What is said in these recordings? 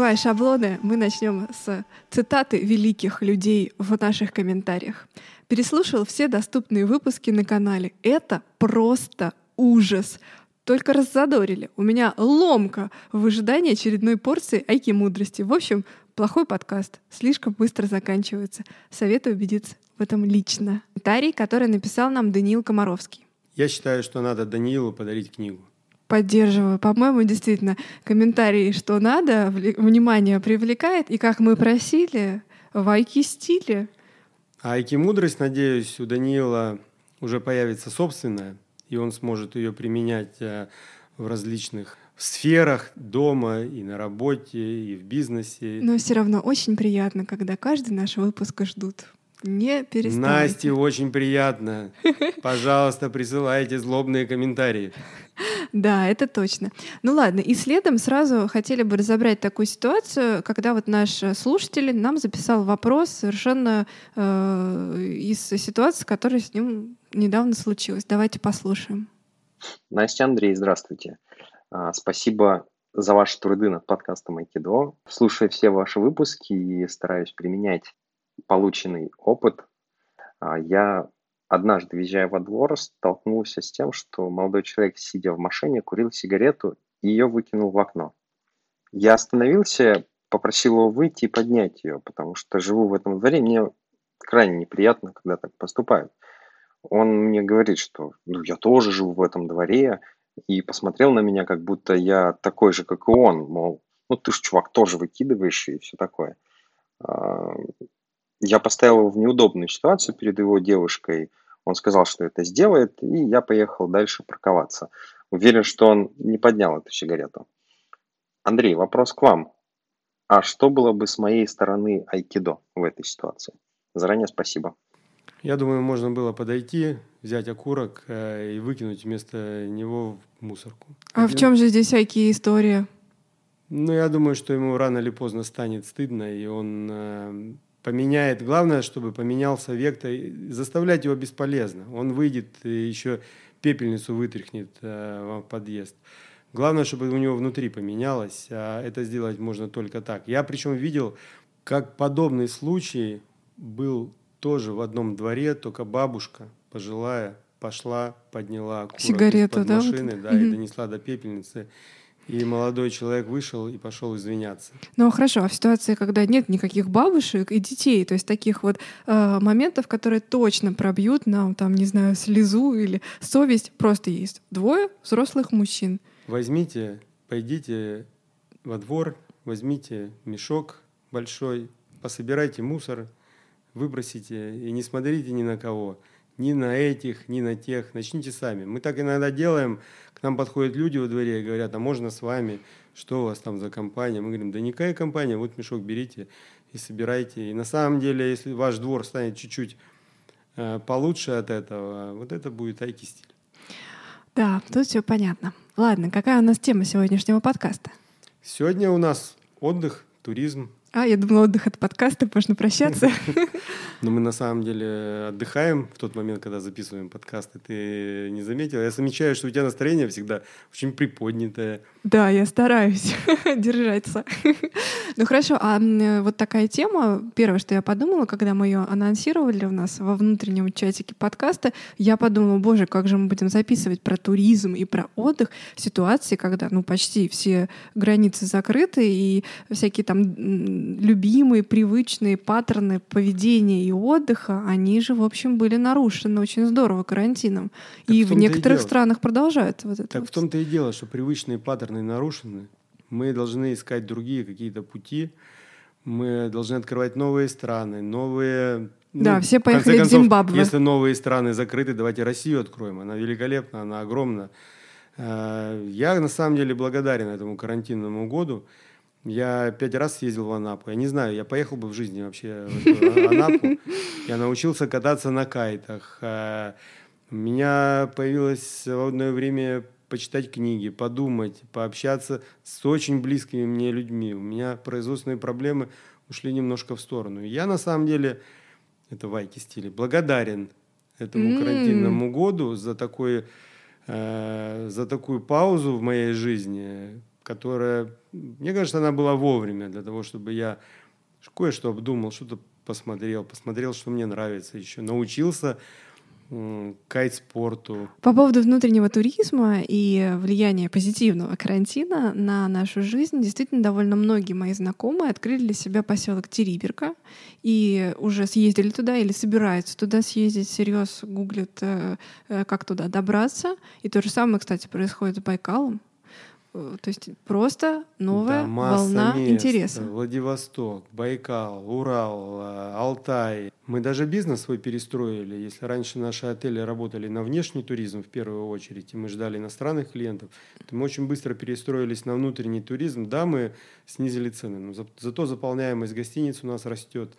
Разрывая шаблоны, мы начнем с цитаты великих людей в наших комментариях. Переслушал все доступные выпуски на канале. Это просто ужас. Только раззадорили. У меня ломка в ожидании очередной порции айки мудрости. В общем, плохой подкаст. Слишком быстро заканчивается. Советую убедиться в этом лично. Комментарий, который написал нам Даниил Комаровский. Я считаю, что надо Даниилу подарить книгу. Поддерживаю. По-моему, действительно, комментарии, что надо, внимание привлекает. И как мы просили, в айки-стиле. А айки-мудрость, надеюсь, у Даниила уже появится собственная, и он сможет ее применять э, в различных сферах дома и на работе, и в бизнесе. Но все равно очень приятно, когда каждый наш выпуск ждут. Не переставайте. Насте очень приятно. Пожалуйста, присылайте злобные комментарии. Да, это точно. Ну ладно, и следом сразу хотели бы разобрать такую ситуацию, когда вот наш слушатель нам записал вопрос совершенно э, из ситуации, которая с ним недавно случилась. Давайте послушаем. Настя, Андрей, здравствуйте. А, спасибо за ваши труды над подкастом Айкидо. Слушаю все ваши выпуски и стараюсь применять полученный опыт. А, я однажды, въезжая во двор, столкнулся с тем, что молодой человек, сидя в машине, курил сигарету и ее выкинул в окно. Я остановился, попросил его выйти и поднять ее, потому что живу в этом дворе, мне крайне неприятно, когда так поступают. Он мне говорит, что ну, я тоже живу в этом дворе, и посмотрел на меня, как будто я такой же, как и он, мол, ну ты ж, чувак, тоже выкидываешь и все такое. А, я поставил его в неудобную ситуацию перед его девушкой. Он сказал, что это сделает, и я поехал дальше парковаться. Уверен, что он не поднял эту сигарету. Андрей, вопрос к вам. А что было бы с моей стороны айкидо в этой ситуации? Заранее спасибо. Я думаю, можно было подойти, взять окурок э, и выкинуть вместо него в мусорку. А Один... в чем же здесь айки история? Ну, я думаю, что ему рано или поздно станет стыдно, и он э, поменяет. Главное, чтобы поменялся вектор. Заставлять его бесполезно. Он выйдет и еще пепельницу вытряхнет э, в подъезд. Главное, чтобы у него внутри поменялось. А это сделать можно только так. Я причем видел, как подобный случай был тоже в одном дворе, только бабушка пожилая пошла, подняла Сигарету, да, машины, вот? да, угу. и донесла до пепельницы. И молодой человек вышел и пошел извиняться. Ну хорошо, а в ситуации, когда нет никаких бабушек и детей, то есть таких вот э, моментов, которые точно пробьют нам, там, не знаю, слезу или совесть, просто есть двое взрослых мужчин. Возьмите, пойдите во двор, возьмите мешок большой, пособирайте мусор, выбросите и не смотрите ни на кого ни на этих, ни на тех. Начните сами. Мы так иногда делаем. К нам подходят люди во дворе и говорят, а можно с вами? Что у вас там за компания? Мы говорим, да никакая компания, вот мешок берите и собирайте. И на самом деле, если ваш двор станет чуть-чуть э, получше от этого, вот это будет айки-стиль. Да, тут все понятно. Ладно, какая у нас тема сегодняшнего подкаста? Сегодня у нас отдых, туризм, а, я думала, отдых от подкаста, можно прощаться. Но мы на самом деле отдыхаем в тот момент, когда записываем подкасты. Ты не заметила? Я замечаю, что у тебя настроение всегда очень приподнятое. Да, я стараюсь держаться. ну хорошо, а вот такая тема, первое, что я подумала, когда мы ее анонсировали у нас во внутреннем чатике подкаста, я подумала, боже, как же мы будем записывать про туризм и про отдых в ситуации, когда ну почти все границы закрыты и всякие там любимые, привычные паттерны поведения и отдыха, они же, в общем, были нарушены очень здорово карантином. Так и в, в некоторых и странах продолжают вот это. Так вот. в том-то и дело, что привычные паттерны нарушены. Мы должны искать другие какие-то пути. Мы должны открывать новые страны, новые ну, да, все поехали в, концов, в Зимбабве. Если новые страны закрыты, давайте Россию откроем. Она великолепна, она огромна. Э, я на самом деле благодарен этому карантинному году. Я пять раз съездил в Анапу. Я не знаю, я поехал бы в жизни вообще в Анапу. Я научился кататься на кайтах. Э, у меня появилось свободное время почитать книги, подумать, пообщаться с очень близкими мне людьми. У меня производственные проблемы ушли немножко в сторону. Я на самом деле, это вайки стиле, благодарен этому mm. карантинному году за такой, э, за такую паузу в моей жизни, которая, мне кажется, она была вовремя для того, чтобы я кое-что обдумал, что-то посмотрел, посмотрел, что мне нравится еще, научился кайт-спорту. По поводу внутреннего туризма и влияния позитивного карантина на нашу жизнь, действительно, довольно многие мои знакомые открыли для себя поселок Териберка и уже съездили туда или собираются туда съездить, всерьез гуглят, э, э, как туда добраться. И то же самое, кстати, происходит с Байкалом. Э, то есть просто новая да, волна мест. интереса. Владивосток, Байкал, Урал, э, Алтай. Мы даже бизнес свой перестроили. Если раньше наши отели работали на внешний туризм в первую очередь, и мы ждали иностранных клиентов, то мы очень быстро перестроились на внутренний туризм. Да, мы снизили цены, но за, зато заполняемость гостиниц у нас растет.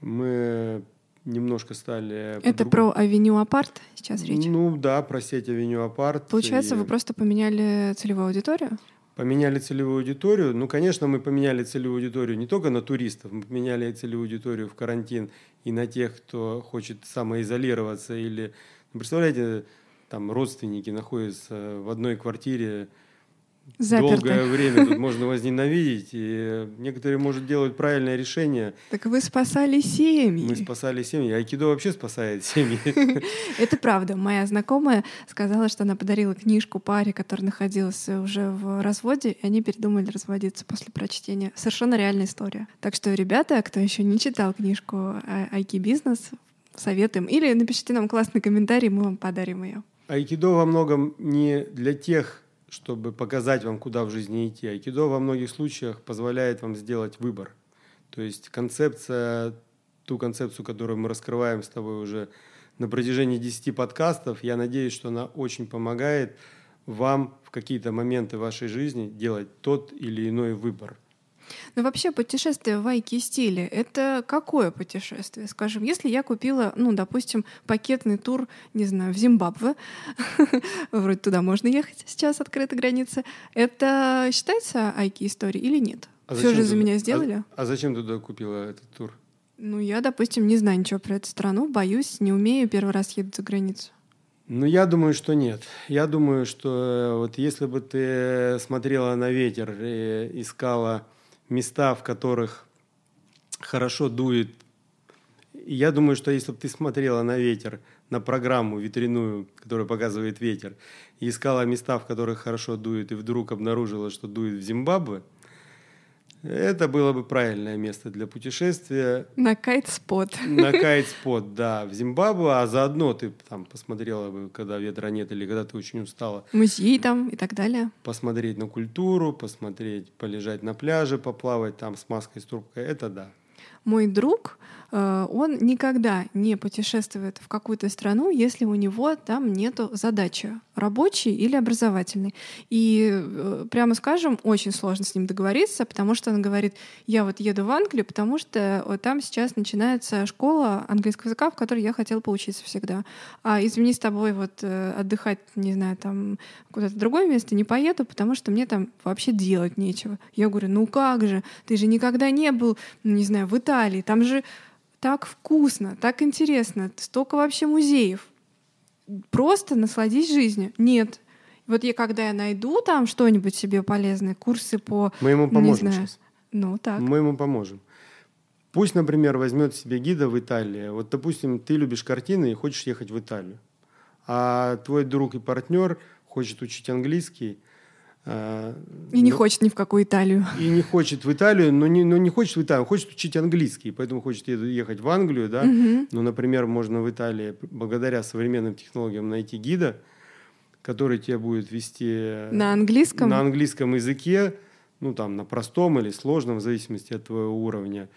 Мы немножко стали... Это про авеню Апарт сейчас речь? Ну да, про сеть авеню Апарт. Получается, и... вы просто поменяли целевую аудиторию? Поменяли целевую аудиторию. Ну, конечно, мы поменяли целевую аудиторию не только на туристов, мы поменяли целевую аудиторию в карантин и на тех, кто хочет самоизолироваться или... Ну, представляете, там родственники находятся в одной квартире, Заперто. долгое время тут можно возненавидеть, и некоторые, может, делать правильное решение. Так вы спасали семьи. Мы спасали семьи. Айкидо вообще спасает семьи. Это правда. Моя знакомая сказала, что она подарила книжку паре, которая находилась уже в разводе, и они передумали разводиться после прочтения. Совершенно реальная история. Так что, ребята, кто еще не читал книжку Айки Бизнес, советуем. Или напишите нам классный комментарий, мы вам подарим ее. Айкидо во многом не для тех чтобы показать вам, куда в жизни идти. Айкидо во многих случаях позволяет вам сделать выбор. То есть концепция, ту концепцию, которую мы раскрываем с тобой уже на протяжении 10 подкастов, я надеюсь, что она очень помогает вам в какие-то моменты вашей жизни делать тот или иной выбор. Но вообще путешествие в Айки стиле — это какое путешествие? Скажем, если я купила, ну, допустим, пакетный тур, не знаю, в Зимбабве, вроде туда можно ехать, сейчас открыта граница, это считается Айки историей или нет? А Все же за меня сделали. А, а зачем туда купила этот тур? Ну, я, допустим, не знаю ничего про эту страну, боюсь, не умею, первый раз еду за границу. Ну, я думаю, что нет. Я думаю, что э, вот если бы ты смотрела на ветер и искала места, в которых хорошо дует. я думаю, что если бы ты смотрела на ветер, на программу ветряную, которая показывает ветер, и искала места, в которых хорошо дует, и вдруг обнаружила, что дует в Зимбабве, это было бы правильное место для путешествия. На кайт-спот. На кайт-спот, да, в Зимбабве, а заодно ты там посмотрела бы, когда ветра нет или когда ты очень устала. Музей там и так далее. Посмотреть на культуру, посмотреть, полежать на пляже, поплавать там с маской, с трубкой, это да. Мой друг, он никогда не путешествует в какую-то страну, если у него там нет задачи рабочей или образовательной. И, э, прямо скажем, очень сложно с ним договориться, потому что он говорит, я вот еду в Англию, потому что вот там сейчас начинается школа английского языка, в которой я хотела поучиться всегда. А извини, с тобой вот э, отдыхать, не знаю, там куда-то другое место не поеду, потому что мне там вообще делать нечего. Я говорю, ну как же, ты же никогда не был, не знаю, в Италии, там же так вкусно, так интересно, столько вообще музеев. Просто насладись жизнью. Нет. Вот я когда я найду там что-нибудь себе полезное, курсы по... Мы ему поможем не знаю, сейчас. Ну, так. Мы ему поможем. Пусть, например, возьмет себе гида в Италии. Вот, допустим, ты любишь картины и хочешь ехать в Италию. А твой друг и партнер хочет учить английский – а, и не но, хочет ни в какую Италию. И не хочет в Италию, но не, но не хочет в Италию, хочет учить английский, поэтому хочет ехать в Англию, да. Угу. Ну, например, можно в Италии благодаря современным технологиям найти гида, который тебя будет вести на английском, на английском языке, ну там на простом или сложном, в зависимости от твоего уровня.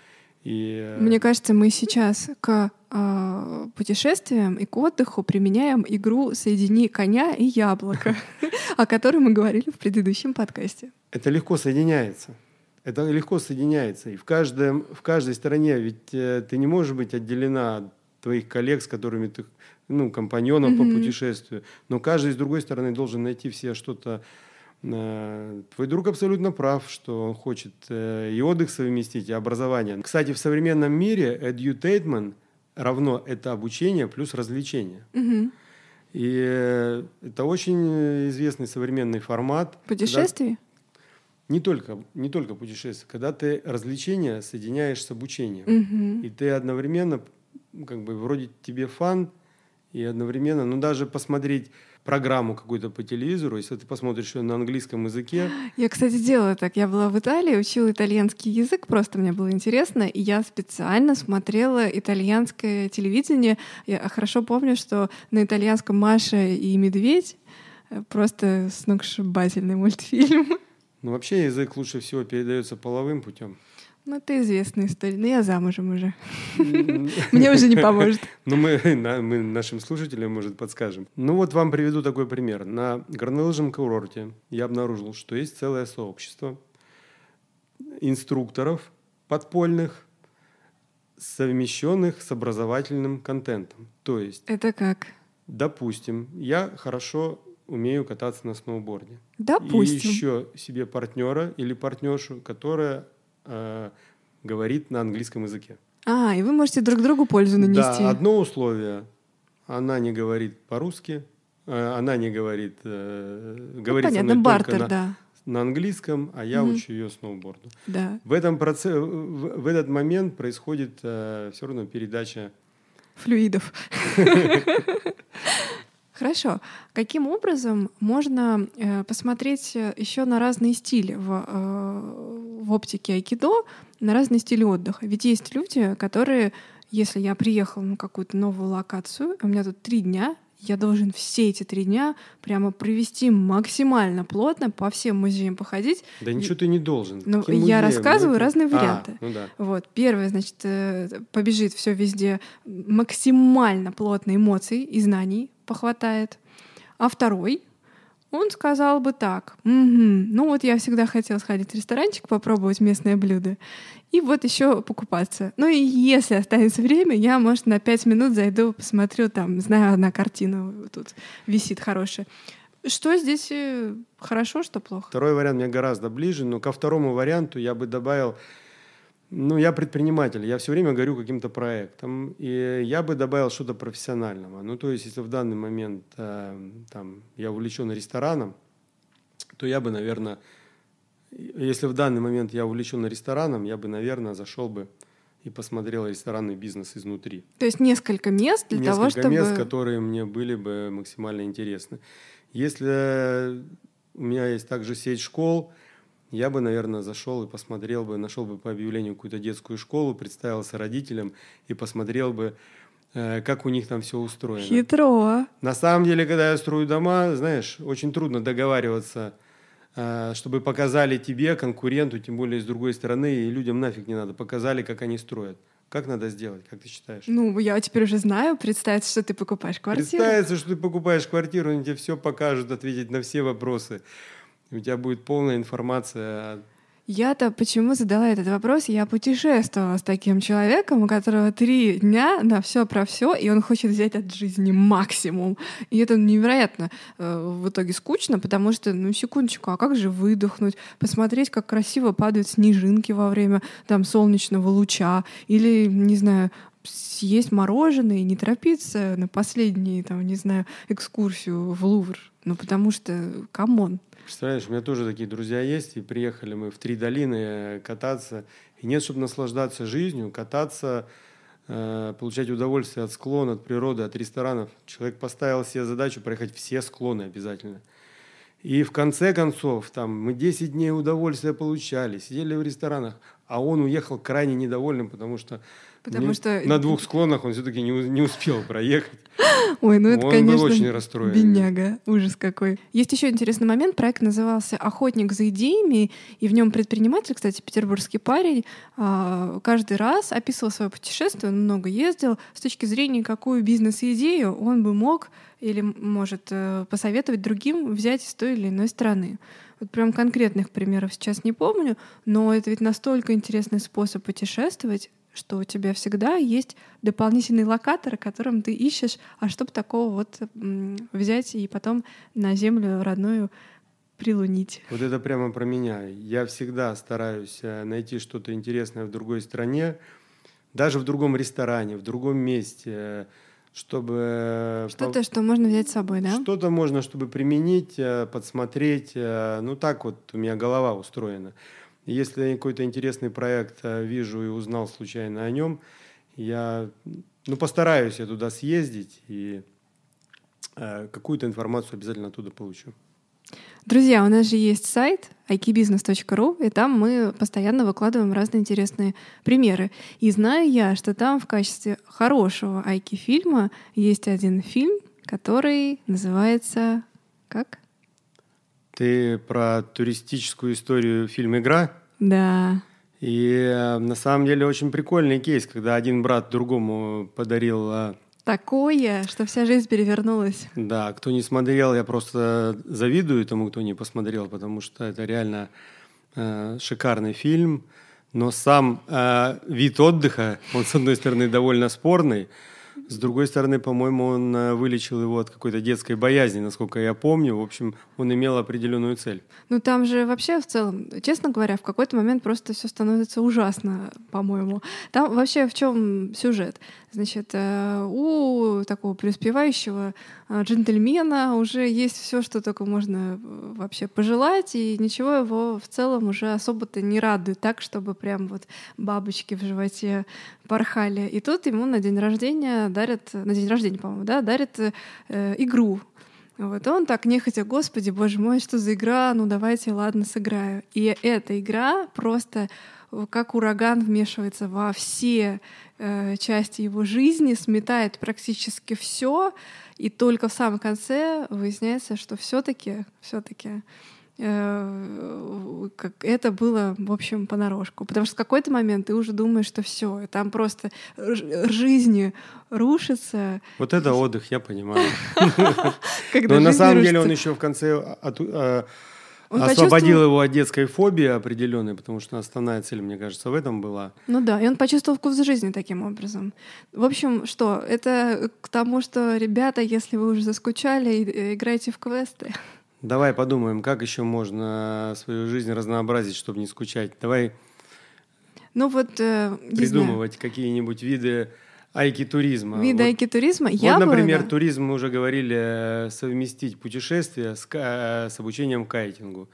И... Э, Мне кажется, мы сейчас к э, путешествиям и к отдыху применяем игру «Соедини коня и яблоко», о которой мы говорили в предыдущем подкасте. Это легко соединяется. Это легко соединяется. И в, каждом, в каждой стране ведь э, ты не можешь быть отделена от твоих коллег, с которыми ты, ну, компаньонов mm-hmm. по путешествию. Но каждый, с другой стороны, должен найти все что-то твой друг абсолютно прав, что он хочет э, и отдых совместить, и образование. Кстати, в современном мире edutainment равно это обучение плюс развлечение. Угу. И э, это очень известный современный формат. Путешествий? не только, не только путешествие, когда ты развлечения соединяешь с обучением. Мгм. И ты одновременно, как бы, вроде тебе фан, и одновременно, ну, даже посмотреть программу какую-то по телевизору, если ты посмотришь ее на английском языке, Я, кстати, делала так. Я была в Италии, учила итальянский язык, просто мне было интересно, и я специально смотрела итальянское телевидение. Я хорошо помню, что на итальянском «Маша и медведь» э, просто сногсшибательный мультфильм. ну, вообще язык лучше всего передается половым путем. Ну, это известная история. Но я замужем уже. Мне уже не поможет. Ну, мы нашим слушателям, может, подскажем. Ну, вот вам приведу такой пример. На горнолыжном курорте я обнаружил, что есть целое сообщество инструкторов подпольных, совмещенных с образовательным контентом. То есть, Это как? допустим, я хорошо умею кататься на сноуборде. Допустим. И еще себе партнера или партнершу, которая э, говорит на английском языке. А, и вы можете друг другу пользу нанести. Да, одно условие. Она не говорит по-русски, э, она не говорит, э, Ну, говорит со понятно, бартер, на, да. на английском, а я Мгм. учу ее сноуборду. Да. В, этом проце- в, в этот момент происходит все равно передача. флюидов. Хорошо. Каким образом можно э, посмотреть еще на разные стили в, э, в оптике айкидо, на разные стили отдыха? Ведь есть люди, которые, если я приехал на какую-то новую локацию, у меня тут три дня, я должен все эти три дня прямо провести максимально плотно, по всем музеям походить. Да ничего ты не должен. Ну, я рассказываю это- разные А, варианты. ну да. Вот, первое, значит, э, побежит все везде максимально плотно эмоций и знаний похватает. А второй, он сказал бы так, «Мгм, ну вот я всегда хотел сходить в ресторанчик, попробовать местное блюдо, и вот еще покупаться. Ну и если останется время, я, может, на пять минут зайду, посмотрю, там, знаю, одна картина тут висит хорошая. Что здесь э, хорошо, что плохо? Второй вариант мне гораздо ближе, но ко второму варианту я бы добавил, ну, я предприниматель, я все время горю каким-то проектом, и я бы добавил что-то профессионального. Ну, то есть, если в данный момент э, там, я увлечен рестораном, то я бы, наверное, если в данный момент я увлечен рестораном, я бы, наверное, зашел бы и посмотрел ресторанный бизнес изнутри. То есть несколько мест для Несколько того, чтобы... мест, которые мне были бы максимально интересны. Если у меня есть также сеть школ, я бы, наверное, зашел и посмотрел бы, нашел бы по объявлению какую-то детскую школу, представился родителям и посмотрел бы, э, как у них там все устроено. Хитро. На самом деле, когда я строю дома, знаешь, очень трудно договариваться, э, чтобы показали тебе, конкуренту, тем более с другой стороны, и людям нафиг не надо, показали, как они строят. Как надо сделать, как ты считаешь? Ну, я теперь уже знаю, представить, что ты покупаешь квартиру. Представится, что ты покупаешь квартиру, они тебе все покажут, ответить на все вопросы. У тебя будет полная информация. Я-то почему задала этот вопрос? Я путешествовала с таким человеком, у которого три дня на все про все, и он хочет взять от жизни максимум. И это невероятно э, в итоге скучно, потому что, ну, секундочку, а как же выдохнуть, посмотреть, как красиво падают снежинки во время там солнечного луча, или, не знаю, съесть мороженое и не торопиться на последнюю, там, не знаю, экскурсию в Лувр. Ну, потому что, come on. Представляешь, у меня тоже такие друзья есть, и приехали мы в три долины э, кататься. И нет, чтобы наслаждаться жизнью, кататься, э, получать удовольствие от склона, от природы, от ресторанов. Человек поставил себе задачу проехать все склоны обязательно. И в конце концов, там, мы 10 дней удовольствия получали, сидели в ресторанах, а он уехал крайне недовольным, потому что, Потому ну, что- на двух склонах он все-таки не, не успел проехать. Ой, ну это, Он конечно, был очень расстроен. бедняга, ужас какой. Есть еще интересный момент. Проект назывался «Охотник за идеями», и в нем предприниматель, кстати, петербургский парень, а, каждый раз описывал свое путешествие, он много ездил, с точки зрения, какую бизнес-идею он бы мог или может э, посоветовать другим взять из той или иной страны. Вот прям конкретных примеров сейчас не помню, но это ведь настолько интересный способ путешествовать, что у тебя всегда есть дополнительный локатор, которым ты ищешь, а чтобы такого вот взять и потом на землю родную прилунить. Вот это прямо про меня. Я всегда стараюсь э, найти что-то интересное в другой стране, даже в другом ресторане, в другом месте, э, чтобы... Что-то, что можно взять с собой, да? Что-то можно, чтобы применить, э, подсмотреть. Э, ну, так вот у меня голова устроена. Если я какой-то интересный проект э, вижу и узнал случайно о нем, я ну, постараюсь я туда съездить и какую-то информацию обязательно оттуда получу. Друзья, у нас же есть сайт ikibusiness.ru, и там мы постоянно выкладываем разные интересные примеры. И знаю я, что там в качестве хорошего айки-фильма есть один фильм, который называется как? Ты про туристическую историю фильм «Игра»? Да. И э, на самом деле очень прикольный кейс, когда один брат другому подарил э, Такое, что вся жизнь перевернулась. Да, кто не смотрел, я просто завидую тому, кто не посмотрел, потому что это реально э, шикарный фильм. Но сам э, вид отдыха, он, с одной стороны, довольно спорный, с другой стороны, по-моему, он э, вылечил его от какой-то детской боязни, насколько я помню. В общем, он имел определенную цель. Ну там же вообще в целом, честно говоря, в какой-то момент просто все становится ужасно, по-моему. Там вообще в чем сюжет? Значит, э, у такого преуспевающего э, джентльмена уже есть все, что только можно вообще пожелать, и ничего его в целом уже особо-то не радует так, чтобы прям вот бабочки в животе порхали. И тут ему на день рождения дарят, на день рождения, по-моему, да, дарят э, игру вот он так нехотя, господи, боже мой, что за игра, ну давайте, ладно, сыграю. И эта игра просто как ураган вмешивается во все э, части его жизни, сметает практически все, и только в самом конце выясняется, что все-таки, все-таки э, как это было, в общем, понарошку. Потому что в какой-то момент ты уже думаешь, что все, там просто жизни рушится. Вот это отдых, я понимаю. Но на самом деле он еще в конце э, он Освободил почувствовал... его от детской фобии определенной, потому что основная цель, мне кажется, в этом была. Ну да, и он почувствовал вкус жизни таким образом. В общем, что, это к тому, что, ребята, если вы уже заскучали, э, играйте в квесты. Давай подумаем, как еще можно свою жизнь разнообразить, чтобы не скучать. Давай ну вот, э, придумывать какие-нибудь виды Айки-туризма. Виды вот, айки-туризма? Вот, Я например, бы, да. туризм, мы уже говорили, э, совместить путешествие с, э, с обучением кайтингу.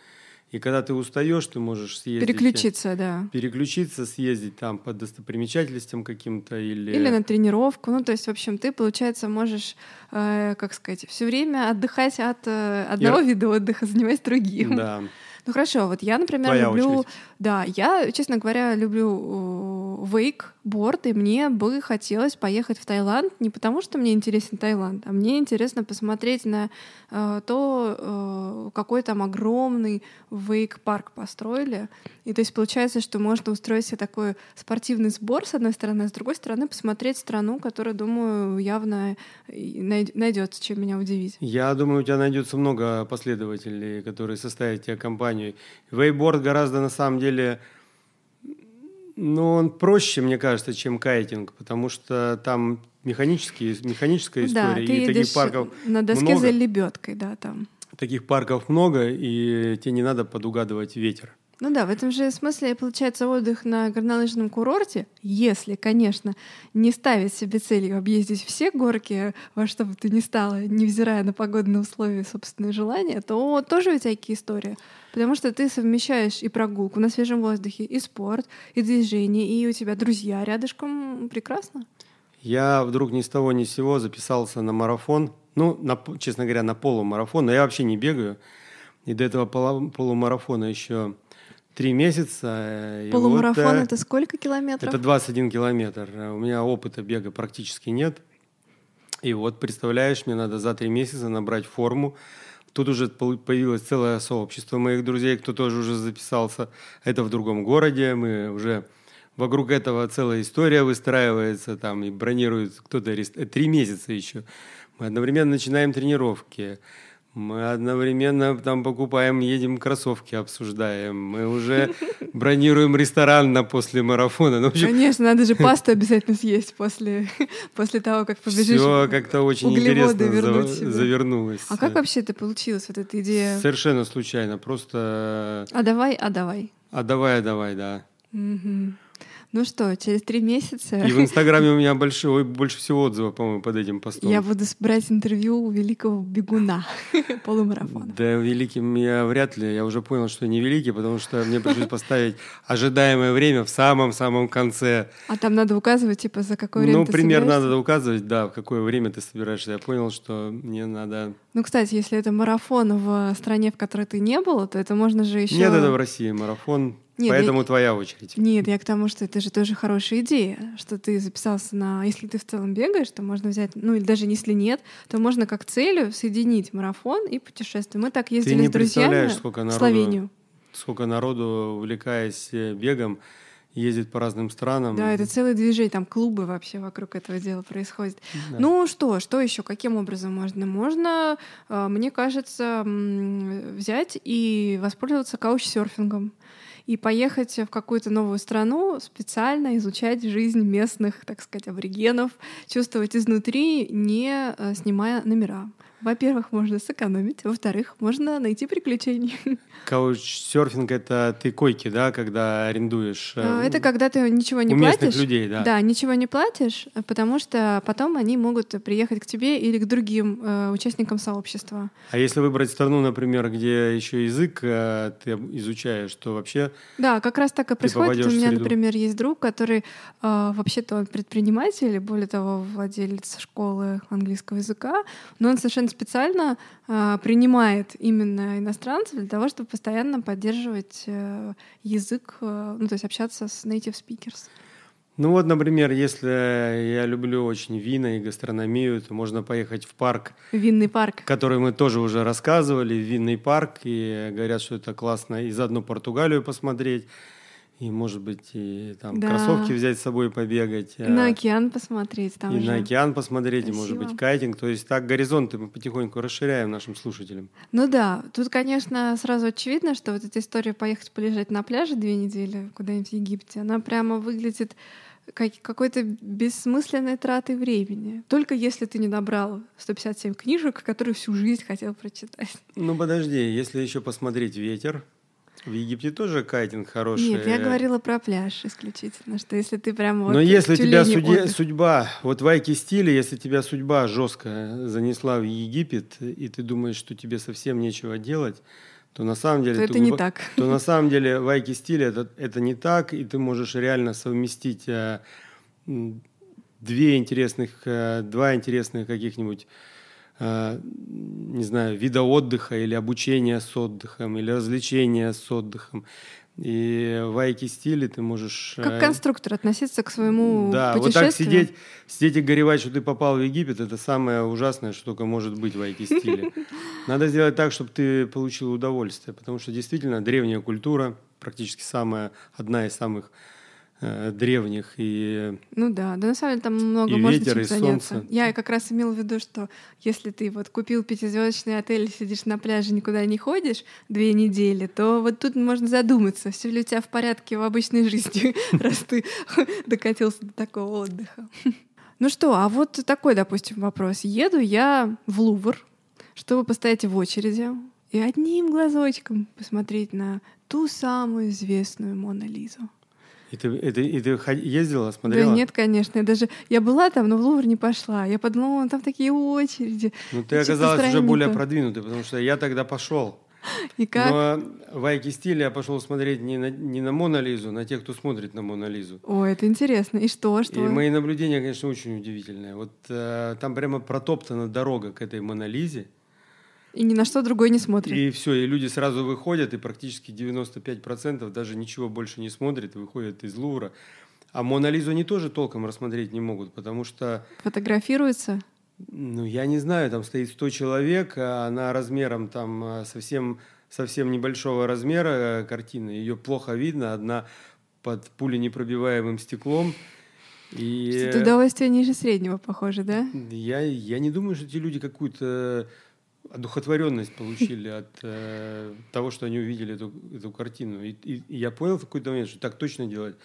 И когда ты устаешь, ты можешь съездить... Переключиться, да. Переключиться, съездить там по достопримечательностям каким-то или... Или на тренировку. Ну, то есть, в общем, ты, получается, можешь, э, как сказать, все время отдыхать от э, одного И... вида отдыха, занимаясь другим. Да. Ну хорошо, вот я, например, Твоя люблю, очередь. Да, я, честно говоря, люблю вейкборд, и мне бы хотелось поехать в Таиланд не потому, что мне интересен Таиланд, а мне интересно посмотреть на э, то, э, какой там огромный вейк-парк построили. И то есть получается, что можно устроить себе такой спортивный сбор, с одной стороны, а с другой стороны посмотреть страну, которая, думаю, явно найдется, чем меня удивить. Я думаю, у тебя найдется много последователей, которые составят тебе компанию. Вейборд гораздо на самом деле ну, он проще, мне кажется, чем кайтинг, потому что там механические, механическая история. Да, ты и таких парков на доске много. за лебедкой, да, там. Таких парков много, и тебе не надо подугадывать ветер. Ну да, в этом же смысле получается отдых на горнолыжном курорте, если, конечно, не ставить себе целью объездить все горки, во что бы ты ни стала, невзирая на погодные условия и собственные желания, то тоже ведь такие истории. Потому что ты совмещаешь и прогулку на свежем воздухе, и спорт, и движение, и у тебя друзья рядышком. Прекрасно. Я вдруг ни с того ни с сего записался на марафон. Ну, на, честно говоря, на полумарафон. Но я вообще не бегаю. И до этого полумарафона еще три месяца. Полумарафон вот, это сколько километров? Это 21 километр. У меня опыта бега практически нет. И вот, представляешь, мне надо за три месяца набрать форму. Тут уже появилось целое сообщество моих друзей, кто тоже уже записался. Это в другом городе. Мы уже вокруг этого целая история выстраивается, там и бронируется кто-то три месяца еще. Мы одновременно начинаем тренировки. Мы одновременно там покупаем, едем кроссовки обсуждаем. Мы уже бронируем ресторан на после марафона. Ну, общем... Конечно, надо же пасту обязательно съесть после, после того, как побежишь. Все как-то очень интересно за, завернулось. А как вообще это получилось, вот эта идея? Совершенно случайно, просто... А давай, а давай. А давай, а давай, да. Угу. Ну что, через три месяца... И в Инстаграме у меня больше, ой, больше всего отзывов, по-моему, под этим постом. Я буду брать интервью у великого бегуна полумарафона. Да, великим я вряд ли. Я уже понял, что не великий, потому что мне пришлось поставить ожидаемое время в самом-самом конце. А там надо указывать, типа, за какое время Ну, собираешься? надо указывать, да, в какое время ты собираешься. Я понял, что мне надо... Ну, кстати, если это марафон в стране, в которой ты не был, то это можно же еще... Нет, это в России марафон, Нет, поэтому я- твоя очередь. Нет, я к тому, что это же тоже хорошая идея, что ты записался на... Если ты в целом бегаешь, то можно взять... Ну, или даже если нет, то можно как целью соединить марафон и путешествие. Мы так Ты ездили не с друзьями сколько в народу, Словению. сколько народу, увлекаясь э, бегом, ездит по разным странам. Да, это целое движение, там клубы вообще вокруг этого дела происходят. Да. Ну что, что еще? Каким образом можно? Можно, э, мне кажется, взять и воспользоваться каучсерфингом и поехать в какую-то новую страну, специально изучать жизнь местных, так сказать, аборигенов, чувствовать изнутри, не э, снимая номера. Во-первых, можно сэкономить, во-вторых, можно найти приключения. Каучсерфинг — это ты койки, да, когда арендуешь? э, Э, Это когда ты ничего не у местных платишь. людей, да. Да, ничего не платишь, потому что потом они могут приехать к тебе или к другим э, участникам сообщества. А если выбрать страну, например, где еще язык э, ты изучаешь, то вообще Да, как раз так и происходит. У меня, среду. например, есть друг, который э, вообще-то он предприниматель, и более того, владелец школы английского языка, но он совершенно специально э, принимает именно иностранцев для того, чтобы постоянно поддерживать э, язык, э, ну то есть общаться с native speakers. Ну вот, например, если я люблю очень вина и гастрономию, то можно поехать в парк, Винный парк. который мы тоже уже рассказывали, винный парк, и говорят, что это классно, и заодно Португалию посмотреть, и, может быть, и там Да. кроссовки взять с собой побегать. И на океан посмотреть там и же. на океан посмотреть, и, может Красиво. быть, кайтинг. То есть так горизонты мы потихоньку расширяем нашим слушателям. Ну да, тут, конечно, сразу очевидно, что вот эта история поехать полежать на пляже две недели куда-нибудь в Египте, она прямо выглядит как какой-то бессмысленной тратой времени. Только если ты не набрал 157 книжек, которые всю жизнь хотел прочитать. Ну подожди, если еще посмотреть ветер, в Египте тоже кайтинг хороший. Нет, я говорила про пляж исключительно, что если ты прямо вот Но если тебя суде- отдых. судьба, вот в Айки стиле, если тебя судьба жестко занесла в Египет, и ты думаешь, что тебе совсем нечего делать, то на самом деле... то это ты не так. То на самом деле в Айки стиле это, это не так, и ты можешь реально совместить э, две интересных, э, два интересных каких-нибудь э, не знаю, вида отдыха или обучения с отдыхом, или развлечения с отдыхом. И в айки стиле ты можешь... Как э, конструктор относиться к своему да, вот путешествию. так сидеть, сидеть и горевать, что ты попал в Египет, это самое ужасное, что только может быть в IT-стиле. Надо сделать так, чтобы ты получил удовольствие, потому что действительно древняя культура, практически самая, одна из самых э, древних и Ну да, да на самом деле там много И можно ветер, чем и заняться. солнце. Я как раз имела в виду, что если ты вот купил пятизвездочный отель, сидишь на пляже, никуда не ходишь две недели, то вот тут можно задуматься, все ли у тебя в порядке в обычной жизни, раз ты докатился до такого отдыха. Ну что, а вот такой, допустим, вопрос. Еду я в Лувр, чтобы постоять в очереди и одним глазочком посмотреть на ту самую известную Мона Лизу. И ты, и ты, и ты ездила, смотрела? Да нет, конечно. Я даже я была там, но в Лувр не пошла. Я подумала, «О, там такие очереди. Ну, ты Типа оказалась уже более продвинутой, потому что я тогда пошел. И как? Но в Айки стиле я пошел смотреть не на, не на Мона Лизу, на тех, кто смотрит на Мона Лизу. О, это интересно. И что, что? И мои наблюдения, конечно, очень удивительные. Вот э, там прямо протоптана дорога к этой Монолизе. И ни на что другое не смотрит. И все, и люди сразу выходят, и практически 95% даже ничего больше не смотрят, выходят из Лувра. А Монолизу они тоже толком рассмотреть не могут, потому что, Фотографируется. ну, я не знаю, там стоит 100 человек, а она размером там э, совсем, совсем небольшого размера э, картины. Ее плохо видно, одна под пуленепробиваемым стеклом. И... Что-то удовольствие ниже среднего, похоже, да? Я, я не думаю, что эти люди какую-то одухотворенность получили от э, того, что они увидели эту, эту картину. И, и- и я понял в какой-то момент, что так точно делать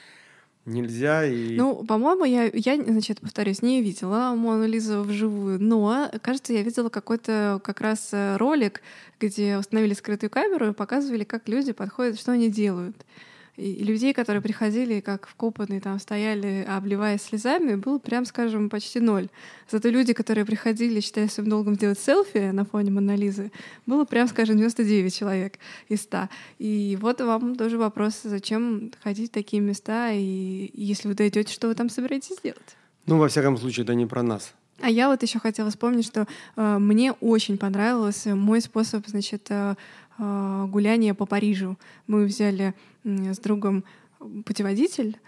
нельзя. И... Ну, по-моему, я, я, значит, повторюсь, не видела Мону Лизу вживую, но, кажется, я видела какой-то как раз э, ролик, где установили скрытую камеру и показывали, как люди подходят, что они делают. И людей, которые приходили, как вкопанные, там стояли, обливаясь слезами, было, прям скажем, почти ноль. Зато люди, которые приходили, считая своим долгом сделать селфи на фоне Монолизы, было, прям скажем, 99 человек из 100. И вот вам тоже вопрос, зачем ходить в такие места, и если вы дойдете, что вы там собираетесь делать? Ну, во всяком случае, это не про нас. А я вот еще хотела вспомнить, что э, мне очень понравился мой способ, значит, э, э, гуляния по Парижу. Мы взяли с другом путеводитель, а,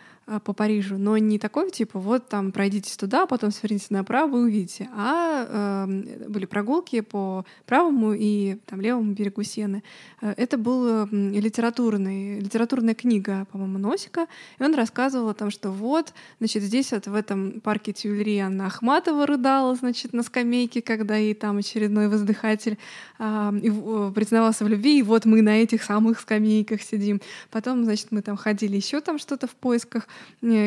по Парижу, но не такой типа вот там пройдите туда, потом сверните направо и увидите, а э, были прогулки по правому и там левому берегу Сены. Э, это была литературный, литературная книга, по-моему, Носика, и он рассказывал о том, что вот, значит, здесь вот в этом парке Тюльри Анна Ахматова рыдала, значит, на скамейке, когда ей там очередной воздыхатель э, и, э, признавался в любви, и вот мы на этих самых скамейках сидим. Потом, значит, мы там ходили еще там что-то в поисках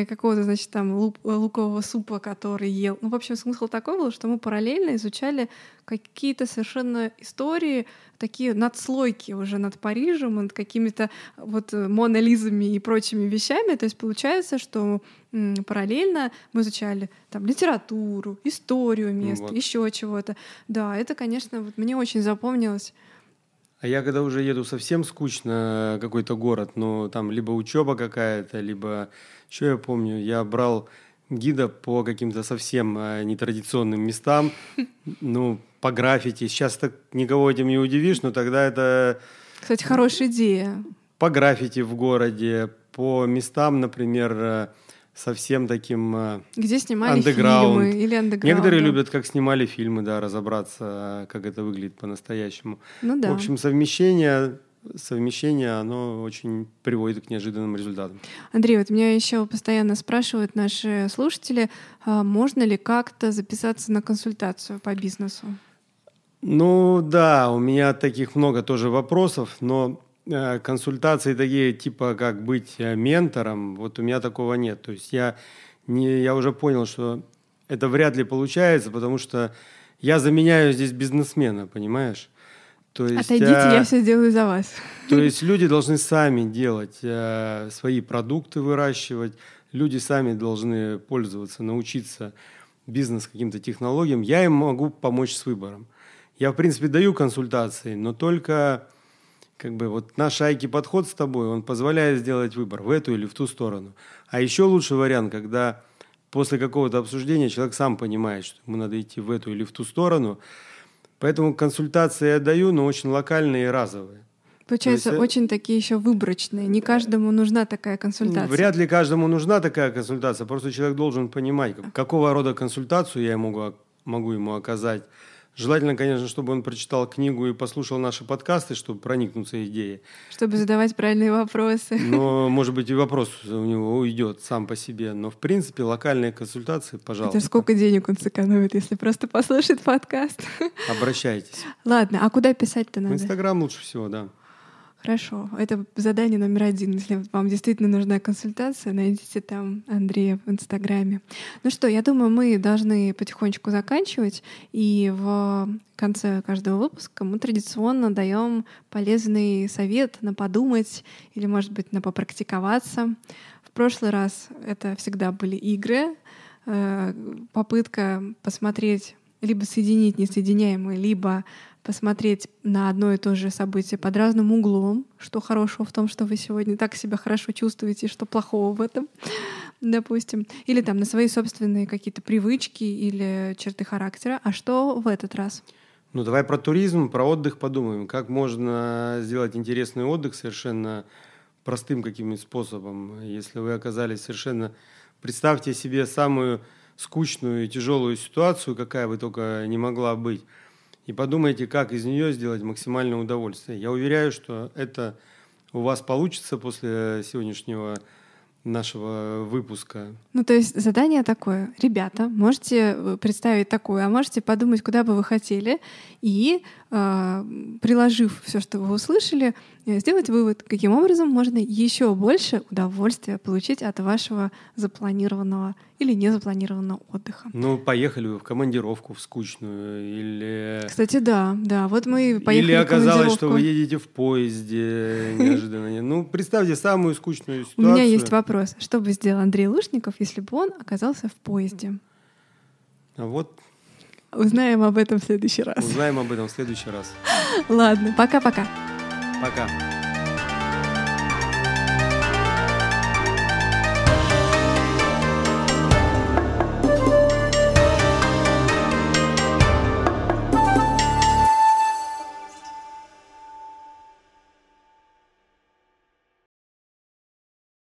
какого-то, значит, там луп, лукового супа, который ел. Ну, в общем, смысл такой был, что мы параллельно изучали какие-то совершенно истории, такие надслойки уже над Парижем, над какими-то вот монолизами и прочими вещами. То есть получается, что параллельно мы изучали там литературу, историю мест, вот. еще чего-то. Да, это, конечно, вот мне очень запомнилось. А я когда уже еду совсем скучно какой-то город, ну там либо учеба какая-то, либо что я помню, я брал гида по каким-то совсем э, нетрадиционным местам, ну, по граффити. Сейчас так никого этим не удивишь, но тогда это... Кстати, хорошая идея. По граффити в городе, по местам, например, э, совсем таким э, Где снимали фильмы или андеграунд. Некоторые любят, как снимали фильмы, да, разобраться, как это выглядит по-настоящему. Ну да. В общем, совмещение совмещение, оно очень приводит к неожиданным результатам. Андрей, вот меня еще постоянно спрашивают наши слушатели, а можно ли как-то записаться на консультацию по бизнесу? Ну да, у меня таких много тоже вопросов, но э, консультации такие, типа как быть э, ментором, вот у меня такого нет. То есть я, не, я уже понял, что это вряд ли получается, потому что я заменяю здесь бизнесмена, понимаешь? То есть, Отойдите, а, я все сделаю за вас. То есть люди должны сами делать а, свои продукты, выращивать. Люди сами должны пользоваться, научиться бизнес каким-то технологиям. Я им могу помочь с выбором. Я, в принципе, даю консультации, но только как бы вот наш айки подход с тобой, он позволяет сделать выбор в эту или в ту сторону. А еще лучший вариант, когда после какого-то обсуждения человек сам понимает, что ему надо идти в эту или в ту сторону – Поэтому консультации я даю, но очень локальные и разовые. Получается, есть, э, очень такие еще выборочные. Не каждому нужна такая консультация. Вряд ли каждому нужна такая консультация. Просто человек должен понимать, какого рода консультацию я могу, могу ему оказать Желательно, конечно, чтобы он прочитал книгу и послушал наши подкасты, чтобы проникнуться идеей. Чтобы задавать правильные вопросы. Но, может быть, и вопрос у него уйдет сам по себе. Но, в принципе, локальные консультации, пожалуйста. Это сколько денег он сэкономит, если просто послушает подкаст? Обращайтесь. Ладно, а куда писать-то надо? В Инстаграм лучше всего, да. Хорошо. Это задание номер один. Если вам действительно нужна консультация, найдите там Андрея в Инстаграме. Ну что, я думаю, мы должны потихонечку заканчивать. И в конце каждого выпуска мы традиционно даем полезный совет на подумать или, может быть, на попрактиковаться. В прошлый раз это всегда были игры, э, попытка посмотреть либо соединить несоединяемые, либо посмотреть на одно и то же событие под разным углом, что хорошего в том, что вы сегодня так себя хорошо чувствуете, что плохого в этом, допустим, или там на свои собственные какие-то привычки или черты характера. А что в этот раз? Ну, давай про туризм, про отдых подумаем. Как можно сделать интересный отдых совершенно простым каким-нибудь способом, если вы оказались совершенно... Представьте себе самую скучную и тяжелую ситуацию, какая бы только не могла быть и подумайте, как из нее сделать максимальное удовольствие. Я уверяю, что это у вас получится после сегодняшнего нашего выпуска. Ну, то есть задание такое. Ребята, можете э, представить такое, а можете подумать, куда бы вы хотели, и, э, приложив все, что вы услышали, э, сделать вывод, каким образом можно еще больше удовольствия получить от вашего запланированного или незапланированного отдыха. Ну, поехали вы в командировку в скучную, или... Кстати, да, да. Вот мы поехали Или оказалось, что вы едете в поезде неожиданно. Ну, представьте самую скучную У ситуацию. меня есть вопрос. Что бы сделал Андрей Лушников, если бы он оказался в поезде? А вот Узнаем об этом в следующий раз. узнаем об этом в следующий раз. Ладно, пока-пока. Пока.